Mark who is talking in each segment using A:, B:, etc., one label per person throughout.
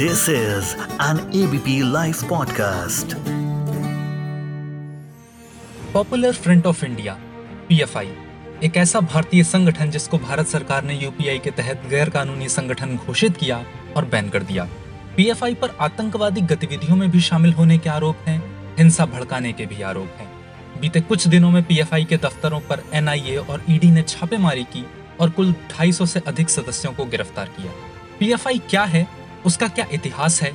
A: This is an ABP Life podcast.
B: Popular Front of India PFI एक ऐसा भारतीय संगठन जिसको भारत सरकार ने यूपीआई के तहत गैर कानूनी संगठन घोषित किया और बैन कर दिया। पीएफआई पर आतंकवादी गतिविधियों में भी शामिल होने के आरोप हैं, हिंसा भड़काने के भी आरोप हैं। बीते कुछ दिनों में पीएफआई के दफ्तरों पर एनआईए और ईडी ने छापेमारी की और कुल 250 से अधिक सदस्यों को गिरफ़्तार किया। पीएफआई क्या है उसका क्या इतिहास है?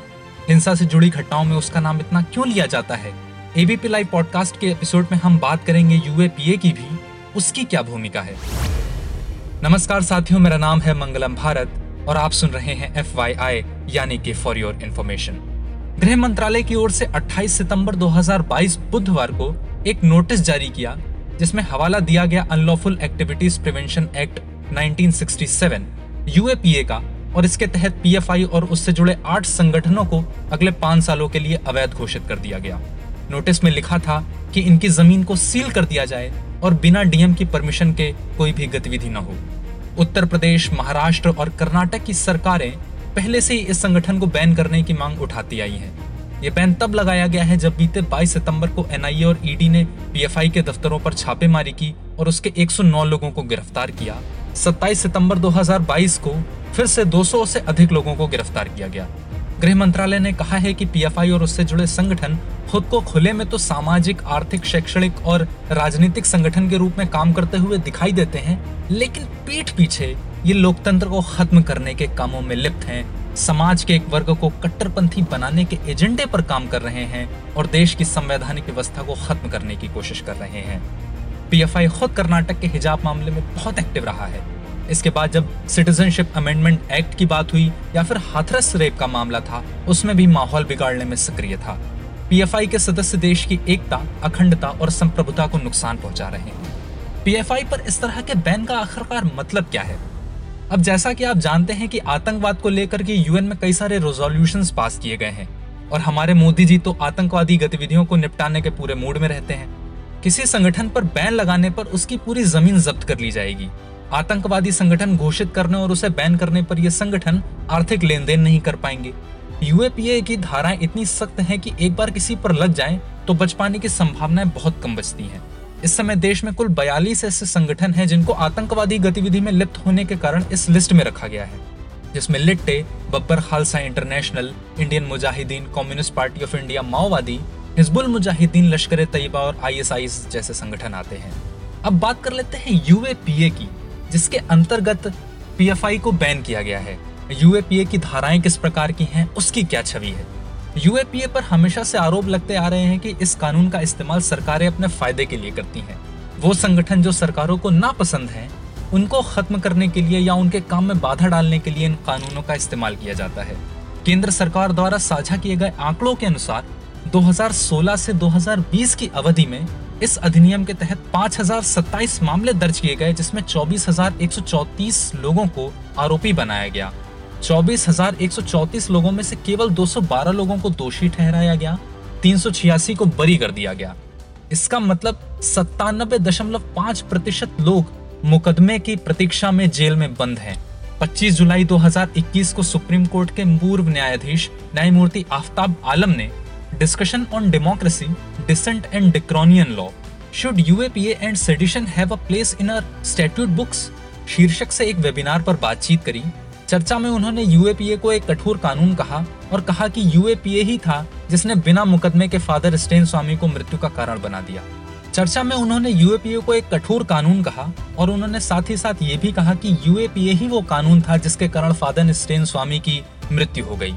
B: हिंसा से जुड़ी घटनाओं में उसका नाम इतना क्यों लिया जाता है? एबीपी लाइव पॉडकास्ट के एपिसोड में हम बात करेंगे यूएपीए की भी। उसकी क्या भूमिका है? नमस्कार साथियों, मेरा नाम है मंगलम भारत और आप सुन रहे हैं एफ़ यानी कि फॉर योर इन्फॉर्मेशन गृह मंत्रालय की ओर से 28 सितंबर 2022 बुधवार को एक नोटिस जारी किया, जिसमें हवाला दिया गया Unlawful Activities Prevention Act 1967 UAPA का और इसके तहत पीएफआई और उससे जुड़े आठ संगठनों को अगले पाँच सालों के लिए अवैध घोषित कर दिया गया। नोटिस में लिखा था कि इनकी ज़मीन को सील कर दिया जाए और बिना डीएम की परमिशन के कोई भी गतिविधि न हो। उत्तर प्रदेश, महाराष्ट्र और कर्नाटक की सरकारें पहले से ही इस संगठन को बैन करने की मांग उठाती आई हैं। ये बैन तब लगाया गया है जब बीते 22 सितंबर को एनआईए और ईडी ने पीएफआई के दफ्तरों पर छापेमारी की और उसके 109 लोगों को गिरफ़्तार किया। 27 सितंबर 2022 को फिर से 200 से अधिक लोगों को गिरफ़्तार किया गया। गृह मंत्रालय ने कहा है कि पीएफआई और उससे जुड़े संगठन खुद को खुले में तो सामाजिक, आर्थिक, शैक्षणिक और राजनीतिक संगठन के रूप में काम करते हुए दिखाई देते हैं, लेकिन पीठ पीछे ये लोकतंत्र को खत्म करने के कामों में लिप्त हैं। समाज के एक वर्ग को कट्टरपंथी बनाने के एजेंडे पर काम कर रहे हैं और देश की संवैधानिक व्यवस्था को खत्म करने की कोशिश कर रहे हैं। पीएफआई खुद कर्नाटक के हिजाब मामले में बहुत एक्टिव रहा है। इसके बाद जब सिटीजनशिप अमेंडमेंट एक्ट की बात हुई या फिर हाथरस रेप का मामला था, उसमें भी माहौल बिगाड़ने में सक्रिय था। पीएफआई के सदस्य देश की एकता, अखंडता और संप्रभुता को नुकसान पहुँचा रहे हैं। पीएफआई पर इस तरह के बैन का आखिरकार मतलब क्या है? अब जैसा कि आप जानते हैं कि आतंकवाद को लेकर के यूएन में कई सारे रेजोल्यूशन पास किए गए हैं, और हमारे मोदी जी तो आतंकवादी गतिविधियों को निपटाने के पूरे मूड में रहते हैं। किसी संगठन पर बैन लगाने पर उसकी पूरी ज़मीन जब्त कर ली जाएगी। आतंकवादी संगठन घोषित करने और उसे बैन करने पर यह संगठन आर्थिक लेन देन नहीं कर पाएँगे। यूएपीए की धाराएँ इतनी सख्त हैं कि एक बार किसी पर लग जाए तो बच पाने की संभावनाएँ बहुत कम बचती हैं। इस समय देश में कुल बयालीस ऐसे संगठन हैं जिनको आतंकवादी गतिविधि में लिप्त होने के कारण इस लिस्ट में रखा गया है, जिसमें लिट्टे, Babbar Khalsa International, Indian Mujahideen, Communist Party of India, माओवादी, हिजबुल मुजाहिदीन, लश्कर तैयबा और आईएसआई जैसे संगठन आते हैं। अब बात कर लेते हैं यूएपीए की। जिसके अंतर्गत पीएफआई को बैन किया गया है। यूएपीए की धाराएँ किस प्रकार की हैं, उसकी क्या छवि है? यूएपीए पर हमेशा से आरोप लगते आ रहे हैं कि इस कानून का इस्तेमाल सरकारें अपने फ़ायदे के लिए करती हैं। वो संगठन जो सरकारों को नापसंद हैं, उनको खत्म करने के लिए या उनके काम में बाधा डालने के लिए इन कानूनों का इस्तेमाल किया जाता है। केंद्र सरकार द्वारा साझा किए गए आंकड़ों के अनुसार 2016 से 2020 की अवधि में इस अधिनियम के तहत पाँच मामले दर्ज किए गए जिसमें 24,134 लोगों को आरोपी बनाया गया। 24,134 लोगों में से केवल 212 लोगों को दोषी ठहराया गया तीन को बरी कर दिया गया। इसका मतलब सत्तानबे दशमलव प्रतिशत लोग मुकदमे की प्रतीक्षा में जेल में बंद हैं। 25 जुलाई 2021 को सुप्रीम कोर्ट के पूर्व न्यायाधीश न्यायमूर्ति आफ्ताब आलम ने discussion on democracy dissent and draconian law should UAPA and sedition have a place in our statute books शीर्षक से एक वेबिनार पर बातचीत करी। चर्चा में उन्होंने यूएपीए को एक कठोर कानून कहा और कहा कि यूएपीए ही था जिसने बिना मुकदमे के फादर स्टेन स्वामी को मृत्यु का कारण बना दिया। चर्चा में उन्होंने यूएपीए को एक कठोर कानून कहा और उन्होंने साथ ही साथ ये भी कहा कि यूएपीए ही वो कानून था जिसके कारण फादर स्टेन स्वामी की मृत्यु हो गई।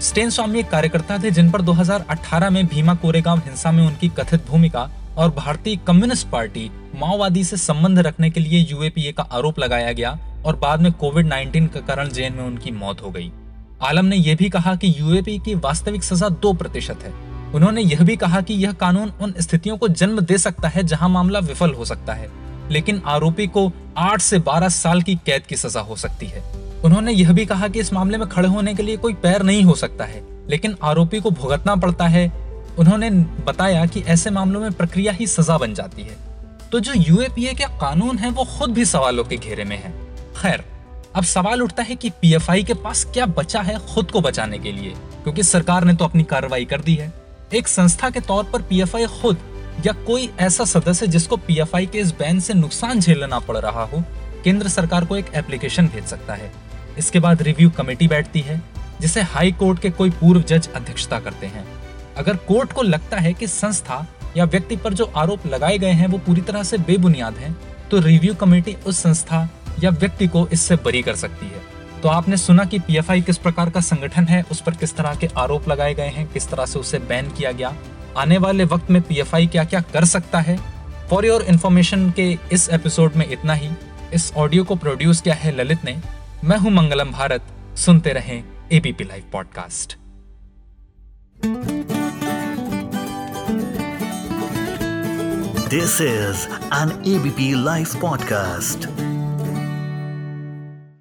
B: स्टेन स्वामी एक कार्यकर्ता थे, जिन पर 2018 में भीमा कोरेगांव हिंसा में उनकी कथित भूमिका और भारतीय कम्युनिस्ट पार्टी माओवादी से संबंध रखने के लिए यूएपीए का आरोप लगाया गया और बाद में कोविड 19 के कारण जेल में उनकी मौत हो गई। आलम ने यह भी कहा कि यूएपी की वास्तविक सजा दो प्रतिशत है। उन्होंने यह भी कहा कि यह कानून उन स्थितियों को जन्म दे सकता है जहाँ मामला विफल हो सकता है, लेकिन आरोपी को आठ से बारह साल की कैद की सजा हो सकती है। उन्होंने यह भी कहा कि इस मामले में खड़े होने के लिए कोई पैर नहीं हो सकता है, लेकिन आरोपी को भुगतना पड़ता है। उन्होंने बताया कि ऐसे मामलों में प्रक्रिया ही सजा बन जाती है। तो जो यूएपीए के कानून है, वो खुद भी सवालों के घेरे में है। खैर, अब सवाल उठता है कि पीएफआई के पास क्या बचा है खुद को बचाने के लिए, क्योंकि सरकार ने तो अपनी कार्रवाई कर दी है। एक संस्था के तौर पर पीएफआई खुद या कोई ऐसा सदस्य जिसको पीएफआई के इस बैन से नुकसान झेलना पड़ रहा हो, केंद्र सरकार को एक एप्लीकेशन भेज सकता है। इसके बाद रिव्यू कमेटी बैठती है जिसे हाई कोर्ट के कोई पूर्व जज अध्यक्षता करते हैं। अगर कोर्ट को लगता है कि संस्था या व्यक्ति पर जो आरोप लगाए गए हैं वो पूरी तरह से बेबुनियाद हैं, तो रिव्यू कमेटी उस संस्था या व्यक्ति को इससे बरी कर सकती है। तो आपने सुना कि पीएफआई किस प्रकार का संगठन है उस पर किस तरह के आरोप लगाए गए हैं किस तरह से उसे बैन किया गया आने वाले वक्त में पीएफआई क्या क्या कर सकता है? फॉर योर इन्फॉर्मेशन के इस एपिसोड में इतना ही। इस ऑडियो को प्रोड्यूस किया है ललित ने। मैं हूँ मंगलम भारत सुनते रहें ABP Live podcast
A: this is an ABP Live podcast.